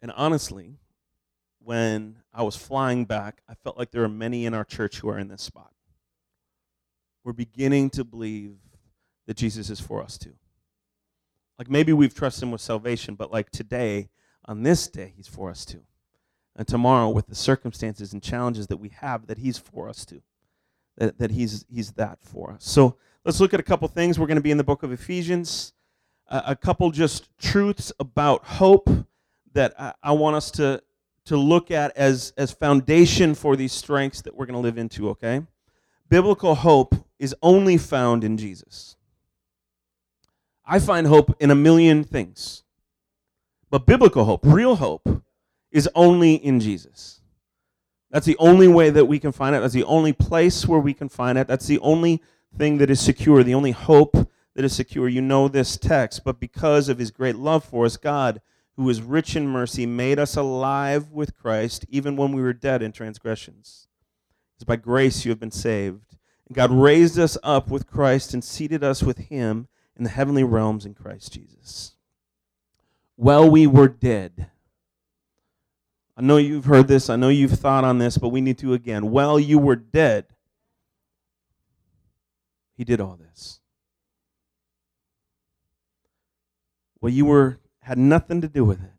And honestly, when I was flying back, I felt like there are many in our church who are in this spot. We're beginning to believe that Jesus is for us too. Like maybe we've trusted him with salvation, but like today, on this day, he's for us too. And tomorrow, with the circumstances and challenges that we have, that he's for us too. That, that he's, he's that for us. So let's look at a couple things. We're going to be in the book of Ephesians. Uh, a couple just truths about hope that I, I want us to, to look at as, as foundation for these strengths that we're going to live into, okay? Biblical hope is only found in Jesus. I find hope in a million things. But biblical hope, real hope, is only in Jesus. That's the only way that we can find it. That's the only place where we can find it. That's the only thing that is secure, the only hope that is secure. You know this text, but because of his great love for us, God, who is rich in mercy, made us alive with Christ even when we were dead in transgressions. It's by grace you have been saved. And God raised us up with Christ and seated us with him in the heavenly realms in Christ Jesus. While we were dead, I know you've heard this, I know you've thought on this, but we need to again. While you were dead, he did all this. Well, you were had nothing to do with it.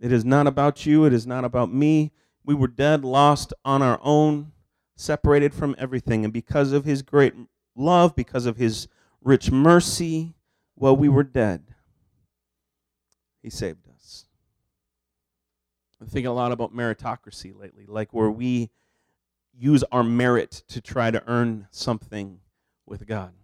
It is not about you, it is not about me. We were dead, lost on our own, separated from everything. And because of his great love, because of his rich mercy, well, we were dead. He saved us. I'm thinking a lot about meritocracy lately, like where we use our merit to try to earn something with God.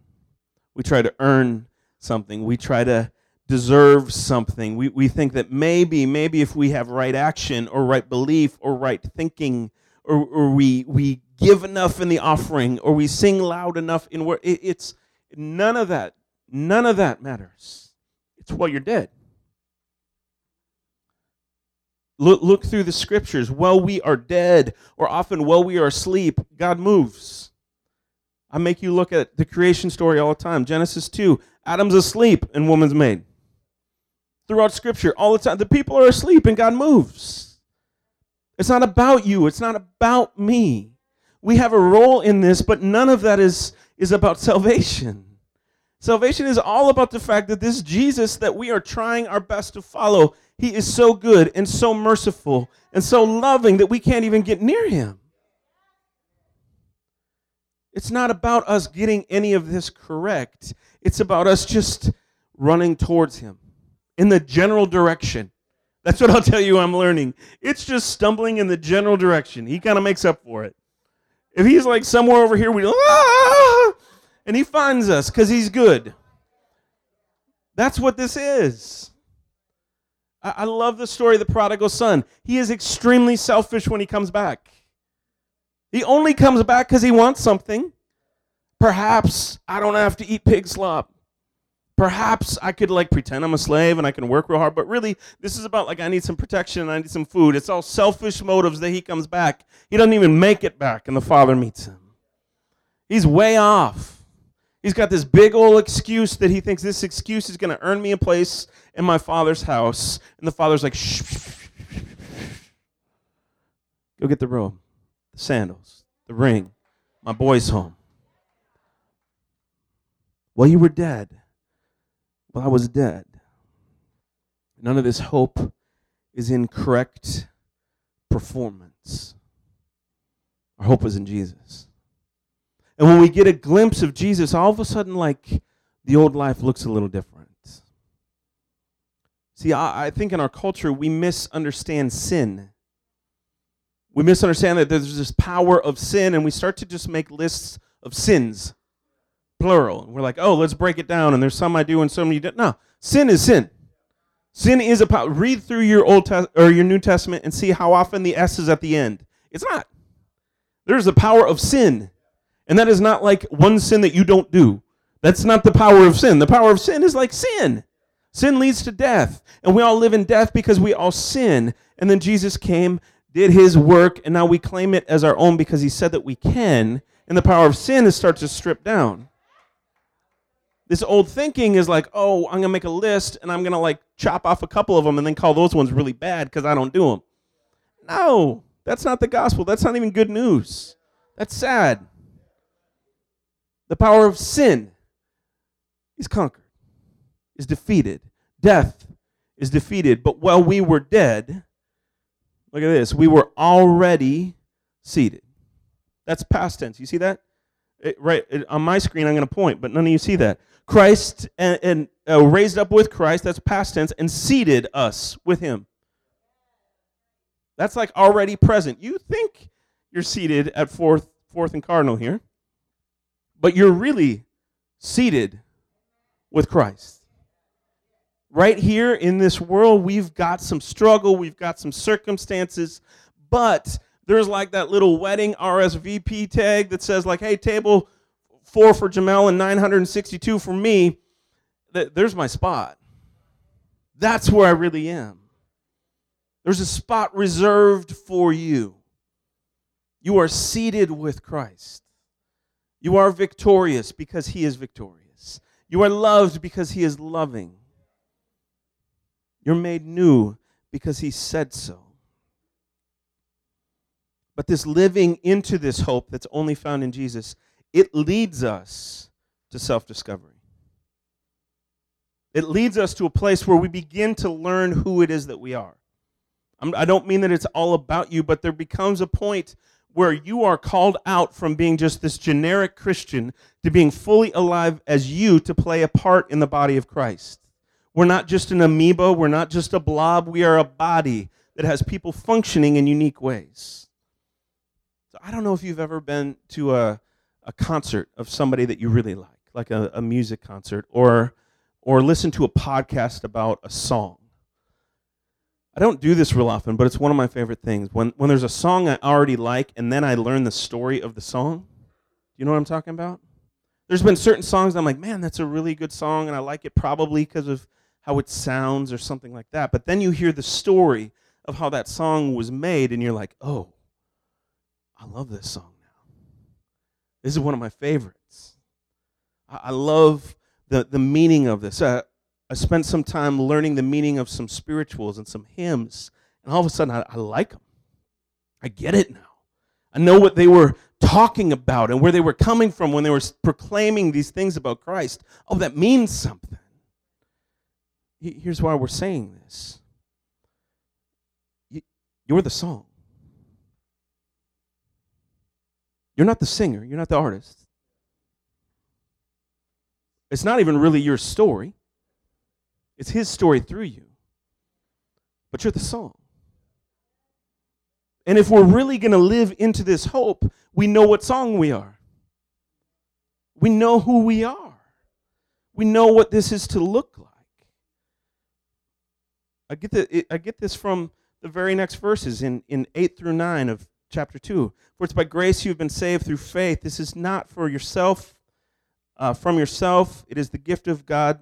We try to earn something. We try to deserve something. We, we think that maybe, maybe if we have right action or right belief or right thinking, or, or we, we give enough in the offering, or we sing loud enough in where it, it's none of that, none of that matters. It's while you're dead. Look, look through the scriptures. While we are dead, or often while we are asleep, God moves. I make you look at the creation story all the time. Genesis 2, Adam's asleep and woman's made. Throughout scripture, all the time, the people are asleep and God moves. It's not about you, it's not about me. We have a role in this, but none of that is, is about salvation. Salvation is all about the fact that this Jesus that we are trying our best to follow, he is so good and so merciful and so loving that we can't even get near him. It's not about us getting any of this correct. It's about us just running towards him in the general direction. That's what I'll tell you I'm learning. It's just stumbling in the general direction. He kind of makes up for it. If he's like somewhere over here, we ah! and he finds us because he's good. That's what this is. I, I love the story of the prodigal son. He is extremely selfish when he comes back. He only comes back because he wants something. Perhaps I don't have to eat pig slop. Perhaps I could like pretend I'm a slave and I can work real hard, but really this is about like I need some protection and I need some food. It's all selfish motives that he comes back. He doesn't even make it back and the father meets him. He's way off. He's got this big old excuse that he thinks this excuse is going to earn me a place in my father's house. And the father's like, shh, shh, shh, shh, go get the robe, the sandals, the ring. My boy's home. Well, you were dead. Well, I was dead. None of this hope is in correct performance. Our hope is in Jesus. And when we get a glimpse of Jesus, all of a sudden, like the old life looks a little different. See, I, I think in our culture, we misunderstand sin. We misunderstand that there's this power of sin, and we start to just make lists of sins, plural. We're like, oh, let's break it down, and there's some I do and some you don't. No, sin is sin. Sin is a power. Read through your Old Test- or your New Testament and see how often the S is at the end. It's not. There's the power of sin. And that is not like one sin that you don't do. That's not the power of sin. The power of sin is like sin. Sin leads to death. And we all live in death because we all sin. And then Jesus came, did his work, and now we claim it as our own because he said that we can. And the power of sin is start to strip down. This old thinking is like, oh, I'm going to make a list and I'm going to like chop off a couple of them and then call those ones really bad because I don't do them. No, that's not the gospel. That's not even good news. That's sad. The power of sin is conquered, is defeated. Death is defeated. But while we were dead, look at this, we were already seated. That's past tense. You see that? It, right it, on my screen, I'm going to point, but none of you see that. Christ and, and uh, raised up with Christ, that's past tense, and seated us with him. That's like already present. You think you're seated at fourth, fourth and cardinal here, but you're really seated with Christ. Right here in this world, we've got some struggle, we've got some circumstances, but there's like that little wedding RSVP tag that says, like, hey, table four for Jamel and 962 for me, there's my spot. That's where I really am. There's a spot reserved for you. You are seated with Christ. You are victorious because he is victorious. You are loved because he is loving. You're made new because he said so. But this living into this hope that's only found in Jesus it leads us to self discovery. It leads us to a place where we begin to learn who it is that we are. I don't mean that it's all about you, but there becomes a point where you are called out from being just this generic Christian to being fully alive as you to play a part in the body of Christ. We're not just an amoeba, we're not just a blob, we are a body that has people functioning in unique ways. So I don't know if you've ever been to a a concert of somebody that you really like, like a, a music concert, or or listen to a podcast about a song. I don't do this real often, but it's one of my favorite things. When when there's a song I already like and then I learn the story of the song. Do you know what I'm talking about? There's been certain songs I'm like, man, that's a really good song, and I like it probably because of how it sounds or something like that. But then you hear the story of how that song was made, and you're like, oh, I love this song. This is one of my favorites. I, love the, the meaning of this. I, I spent some time learning the meaning of some spirituals and some hymns, and all of a sudden I, I like them. I get it now. I know what they were talking about and where they were coming from when they were proclaiming these things about Christ. Oh, that means something. Here's why we're saying this you're the song. You're not the singer, you're not the artist. It's not even really your story, it's his story through you. But you're the song. And if we're really going to live into this hope, we know what song we are. We know who we are. We know what this is to look like. I get, the, I get this from the very next verses in, in 8 through 9 of chapter 2. For it's by grace you have been saved through faith. This is not for yourself, uh, from yourself. It is the gift of God,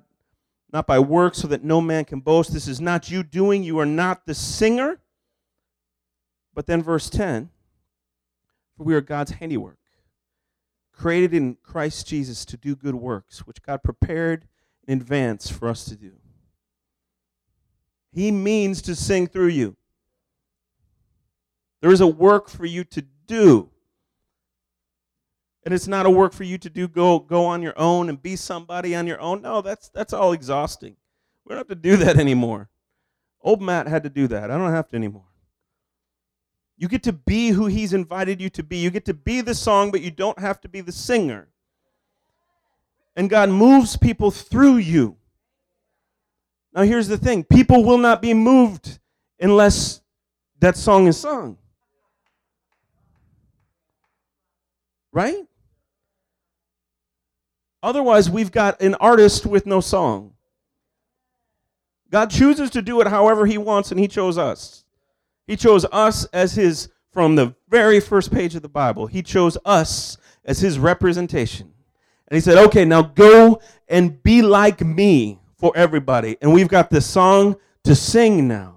not by works, so that no man can boast. This is not you doing. You are not the singer. But then, verse 10 For we are God's handiwork, created in Christ Jesus to do good works, which God prepared in advance for us to do. He means to sing through you. There is a work for you to do. And it's not a work for you to do go go on your own and be somebody on your own. No, that's that's all exhausting. We don't have to do that anymore. Old Matt had to do that. I don't have to anymore. You get to be who he's invited you to be. You get to be the song, but you don't have to be the singer. And God moves people through you. Now, here's the thing people will not be moved unless that song is sung. Right? Otherwise, we've got an artist with no song. God chooses to do it however He wants, and He chose us. He chose us as His, from the very first page of the Bible, He chose us as His representation. And He said, okay, now go and be like me for everybody. And we've got this song to sing now.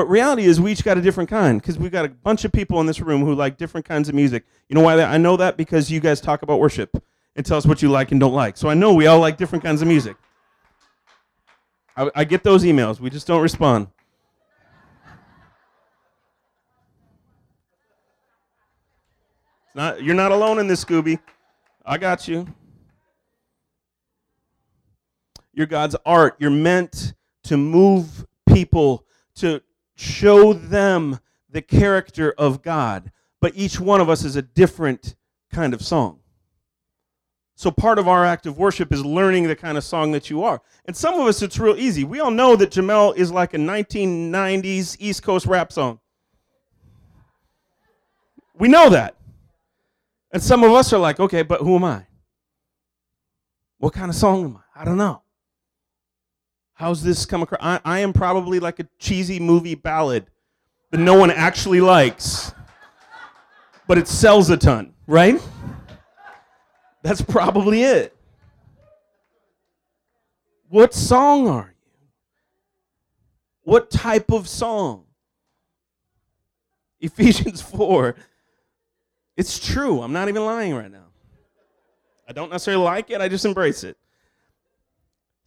But reality is, we each got a different kind because we've got a bunch of people in this room who like different kinds of music. You know why I know that? Because you guys talk about worship. and tell us what you like and don't like. So I know we all like different kinds of music. I, I get those emails. We just don't respond. It's not, you're not alone in this, Scooby. I got you. You're God's art. You're meant to move people, to show them the character of God. But each one of us is a different kind of song. So part of our act of worship is learning the kind of song that you are. And some of us, it's real easy. We all know that Jamel is like a 1990s East Coast rap song. We know that. And some of us are like, okay, but who am I? What kind of song am I? I don't know. How's this come across? I, I am probably like a cheesy movie ballad that no one actually likes, but it sells a ton, right? That's probably it. What song are you? What type of song? Ephesians 4. It's true. I'm not even lying right now. I don't necessarily like it, I just embrace it.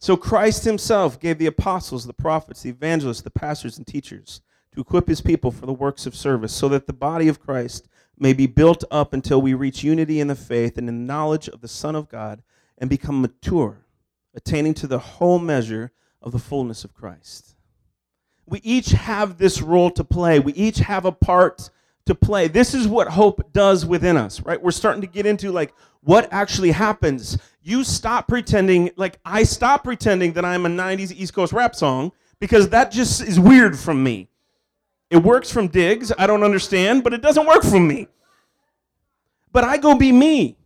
So Christ himself gave the apostles, the prophets, the evangelists, the pastors, and teachers to equip his people for the works of service, so that the body of Christ may be built up until we reach unity in the faith and in the knowledge of the Son of God and become mature, attaining to the whole measure of the fullness of Christ. We each have this role to play. We each have a part to play. This is what hope does within us, right? We're starting to get into like what actually happens. You stop pretending, like I stop pretending that I'm a 90s East Coast rap song because that just is weird from me. It works from Diggs. I don't understand, but it doesn't work from me. But I go be me.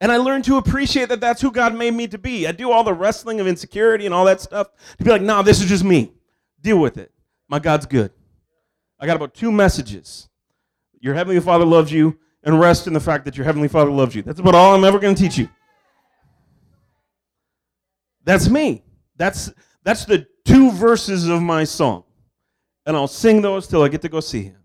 And I learn to appreciate that that's who God made me to be. I do all the wrestling of insecurity and all that stuff to be like, nah, this is just me. Deal with it. My God's good. I got about two messages. Your Heavenly Father loves you, and rest in the fact that your Heavenly Father loves you. That's about all I'm ever going to teach you. That's me. That's, that's the two verses of my song and I'll sing those till I get to go see him.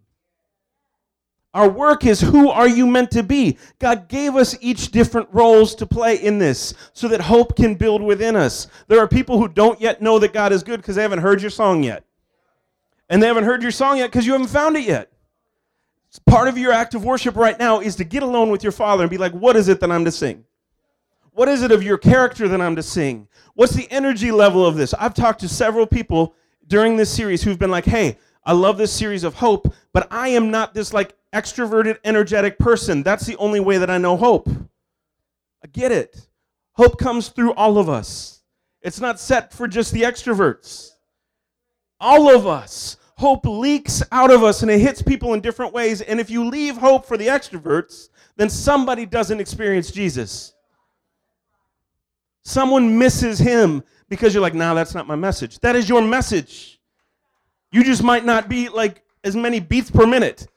Our work is who are you meant to be? God gave us each different roles to play in this so that hope can build within us. There are people who don't yet know that God is good because they haven't heard your song yet. And they haven't heard your song yet because you haven't found it yet. Part of your act of worship right now is to get alone with your Father and be like, what is it that I'm to sing? What is it of your character that I'm to sing? What's the energy level of this? I've talked to several people during this series who've been like, hey, I love this series of hope, but I am not this like extroverted, energetic person. That's the only way that I know hope. I get it. Hope comes through all of us, it's not set for just the extroverts. All of us. Hope leaks out of us and it hits people in different ways. And if you leave hope for the extroverts, then somebody doesn't experience Jesus. Someone misses him because you're like, nah, that's not my message. That is your message. You just might not be like as many beats per minute.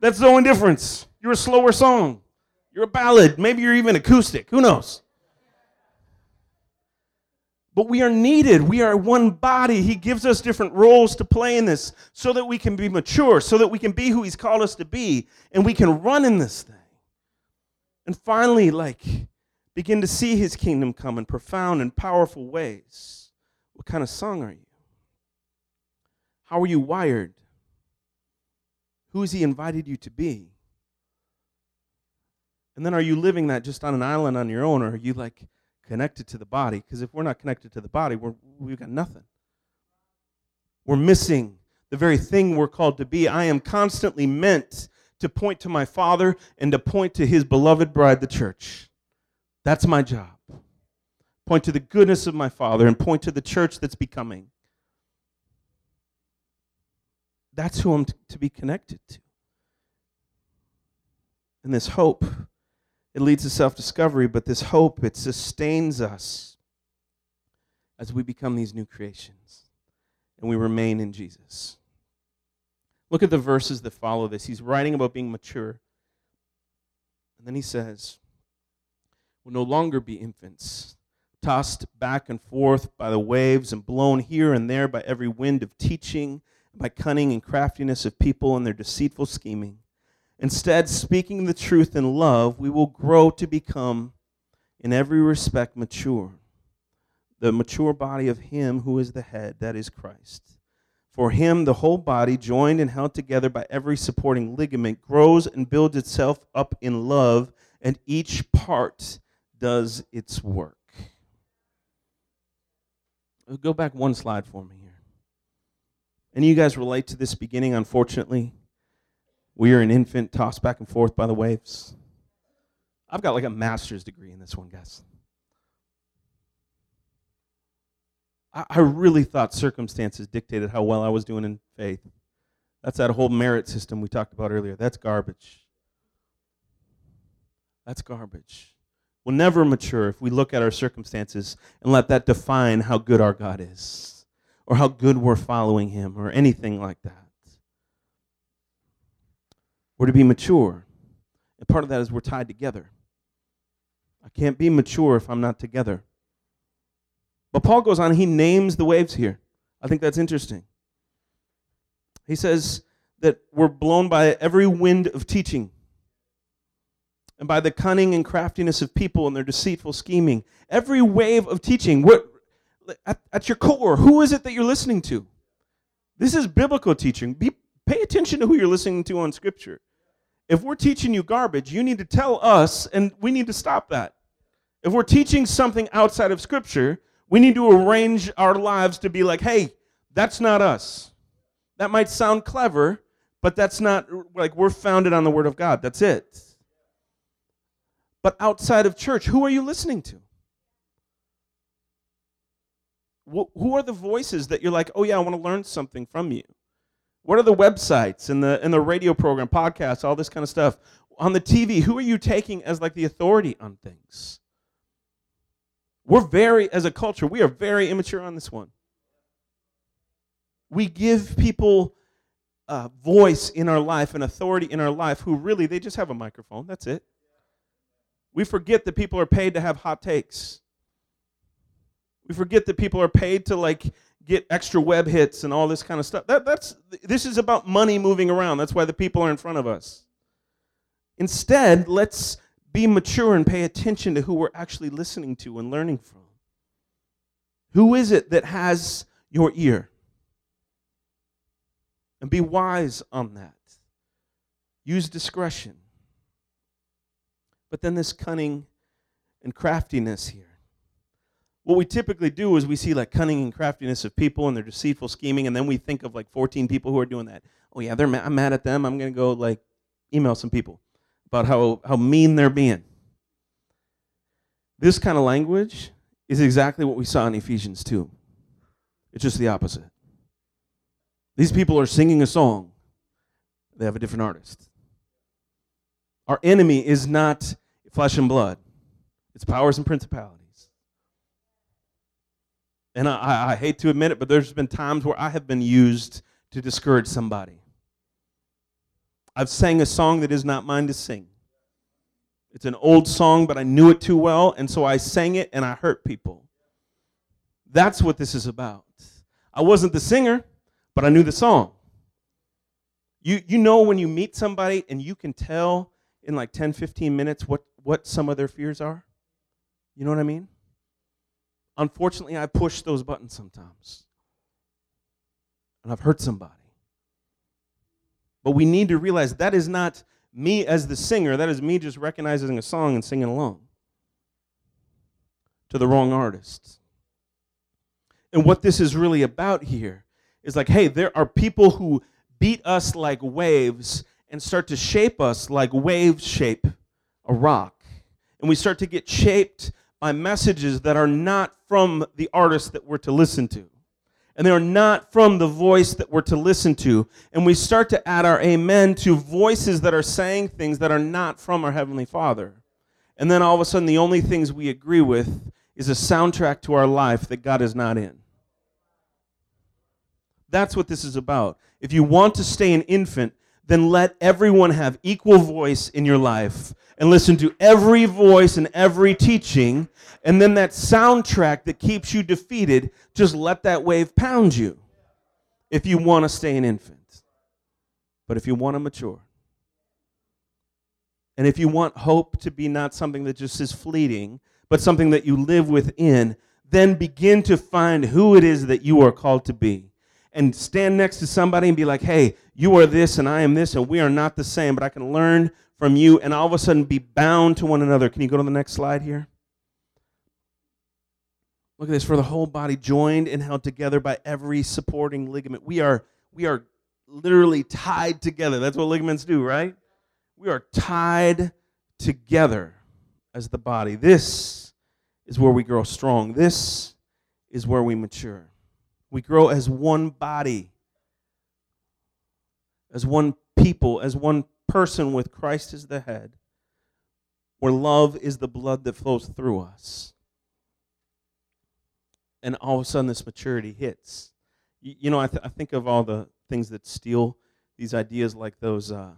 That's the only difference. You're a slower song. You're a ballad. Maybe you're even acoustic. Who knows? But we are needed. We are one body. He gives us different roles to play in this so that we can be mature, so that we can be who He's called us to be, and we can run in this thing. And finally, like, begin to see his kingdom come in profound and powerful ways. What kind of song are you? How are you wired? Who has he invited you to be? And then are you living that just on an island on your own, or are you like connected to the body? Because if we're not connected to the body, we're, we've got nothing. We're missing the very thing we're called to be. I am constantly meant to point to my Father and to point to his beloved bride, the church. That's my job. Point to the goodness of my Father and point to the church that's becoming. That's who I'm t- to be connected to. And this hope, it leads to self discovery, but this hope, it sustains us as we become these new creations and we remain in Jesus. Look at the verses that follow this. He's writing about being mature. And then he says, will no longer be infants, tossed back and forth by the waves and blown here and there by every wind of teaching, by cunning and craftiness of people and their deceitful scheming. Instead, speaking the truth in love, we will grow to become in every respect mature, the mature body of Him who is the head, that is Christ. For Him, the whole body, joined and held together by every supporting ligament, grows and builds itself up in love, and each part does its work. Uh, go back one slide for me here. And you guys relate to this beginning, unfortunately? We are an infant tossed back and forth by the waves. I've got like a master's degree in this one, guys. I, I really thought circumstances dictated how well I was doing in faith. That's that whole merit system we talked about earlier. That's garbage. That's garbage. We'll never mature if we look at our circumstances and let that define how good our God is or how good we're following Him or anything like that. We're to be mature. And part of that is we're tied together. I can't be mature if I'm not together. But Paul goes on, he names the waves here. I think that's interesting. He says that we're blown by every wind of teaching and by the cunning and craftiness of people and their deceitful scheming. Every wave of teaching, what, at, at your core, who is it that you're listening to? This is biblical teaching. Be, pay attention to who you're listening to on Scripture. If we're teaching you garbage, you need to tell us, and we need to stop that. If we're teaching something outside of Scripture, we need to arrange our lives to be like, hey, that's not us. That might sound clever, but that's not like we're founded on the Word of God. That's it. But outside of church, who are you listening to? Who are the voices that you're like, oh, yeah, I want to learn something from you? What are the websites and the and the radio program, podcasts, all this kind of stuff? On the TV, who are you taking as like the authority on things? We're very, as a culture, we are very immature on this one. We give people a voice in our life, an authority in our life, who really they just have a microphone. That's it. We forget that people are paid to have hot takes. We forget that people are paid to like get extra web hits and all this kind of stuff. That, that's this is about money moving around. That's why the people are in front of us. Instead, let's be mature and pay attention to who we're actually listening to and learning from. Who is it that has your ear? And be wise on that. Use discretion. But then this cunning and craftiness here. What we typically do is we see like cunning and craftiness of people and their deceitful scheming, and then we think of like 14 people who are doing that. Oh yeah, they're I'm mad at them. I'm gonna go like email some people about how, how mean they're being. This kind of language is exactly what we saw in Ephesians 2. It's just the opposite. These people are singing a song, they have a different artist. Our enemy is not flesh and blood, it's powers and principalities. And I, I, hate to admit it, but there's been times where I have been used to discourage somebody. I've sang a song that is not mine to sing. It's an old song, but I knew it too well, and so I sang it and I hurt people. That's what this is about. I wasn't the singer, but I knew the song. You, you know when you meet somebody and you can tell in like 10, 15 minutes what, what some of their fears are? You know what I mean? Unfortunately, I push those buttons sometimes. And I've hurt somebody. But we need to realize that is not me as the singer, that is me just recognizing a song and singing along to the wrong artist. And what this is really about here is like, hey, there are people who beat us like waves and start to shape us like waves shape a rock. And we start to get shaped by messages that are not from the artist that we're to listen to and they're not from the voice that we're to listen to. And we start to add our amen to voices that are saying things that are not from our Heavenly Father. And then all of a sudden, the only things we agree with is a soundtrack to our life that God is not in. That's what this is about. If you want to stay an infant, then let everyone have equal voice in your life and listen to every voice and every teaching. And then that soundtrack that keeps you defeated, just let that wave pound you if you want to stay an infant. But if you want to mature, and if you want hope to be not something that just is fleeting, but something that you live within, then begin to find who it is that you are called to be. And stand next to somebody and be like, hey, you are this and I am this, and we are not the same, but I can learn from you and all of a sudden be bound to one another. Can you go to the next slide here? Look at this for the whole body joined and held together by every supporting ligament. We are we are literally tied together. That's what ligaments do, right? We are tied together as the body. This is where we grow strong. This is where we mature. We grow as one body, as one people, as one person with Christ as the head, where love is the blood that flows through us. And all of a sudden, this maturity hits. You, know, I, th- I think of all the things that steal these ideas, like those uh,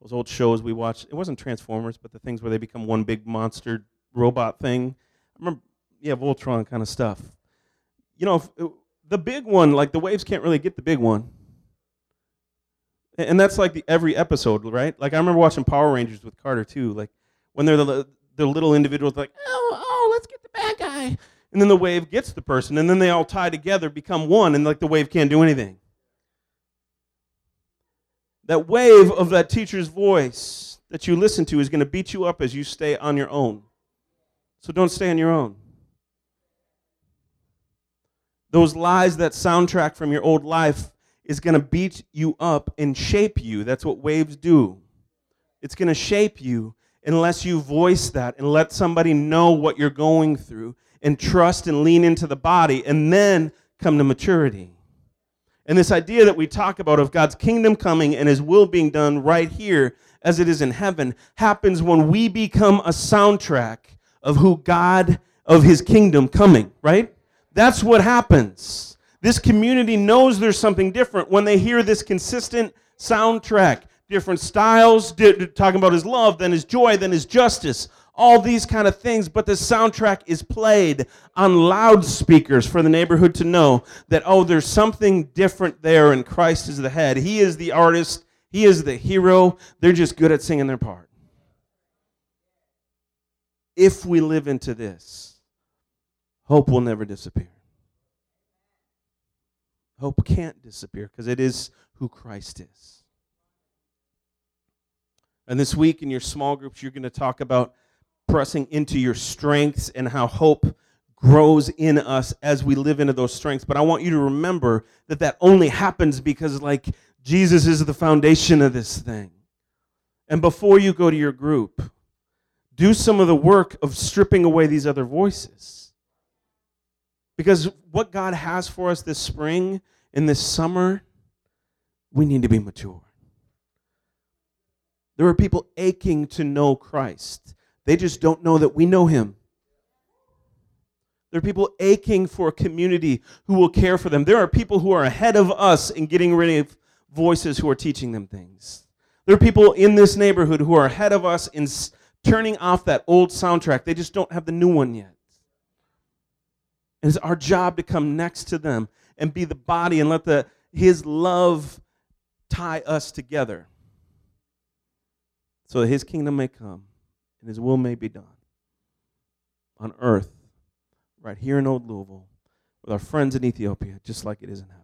those old shows we watched. It wasn't Transformers, but the things where they become one big monster robot thing. I remember, yeah, Voltron kind of stuff. You know, it, the big one, like the waves can't really get the big one. And that's like the every episode, right? Like I remember watching Power Rangers with Carter too. Like when they're the the little individuals, like oh oh, let's get the bad guy, and then the wave gets the person, and then they all tie together, become one, and like the wave can't do anything. That wave of that teacher's voice that you listen to is going to beat you up as you stay on your own. So don't stay on your own. Those lies, that soundtrack from your old life, is going to beat you up and shape you. That's what waves do. It's going to shape you unless you voice that and let somebody know what you're going through and trust and lean into the body and then come to maturity. And this idea that we talk about of God's kingdom coming and his will being done right here as it is in heaven happens when we become a soundtrack of who God, of his kingdom coming, right? That's what happens. This community knows there's something different when they hear this consistent soundtrack. Different styles, di- talking about his love, then his joy, then his justice, all these kind of things. But the soundtrack is played on loudspeakers for the neighborhood to know that, oh, there's something different there, and Christ is the head. He is the artist, He is the hero. They're just good at singing their part. If we live into this, hope will never disappear. Hope can't disappear because it is who Christ is. And this week in your small groups, you're going to talk about pressing into your strengths and how hope grows in us as we live into those strengths. But I want you to remember that that only happens because, like, Jesus is the foundation of this thing. And before you go to your group, do some of the work of stripping away these other voices. Because what God has for us this spring in this summer, we need to be mature. There are people aching to know Christ. They just don't know that we know him. There are people aching for a community who will care for them. There are people who are ahead of us in getting rid of voices who are teaching them things. There are people in this neighborhood who are ahead of us in turning off that old soundtrack. They just don't have the new one yet. And it's our job to come next to them and be the body and let the his love tie us together so that his kingdom may come and his will may be done on earth right here in old Louisville with our friends in Ethiopia just like it is in heaven.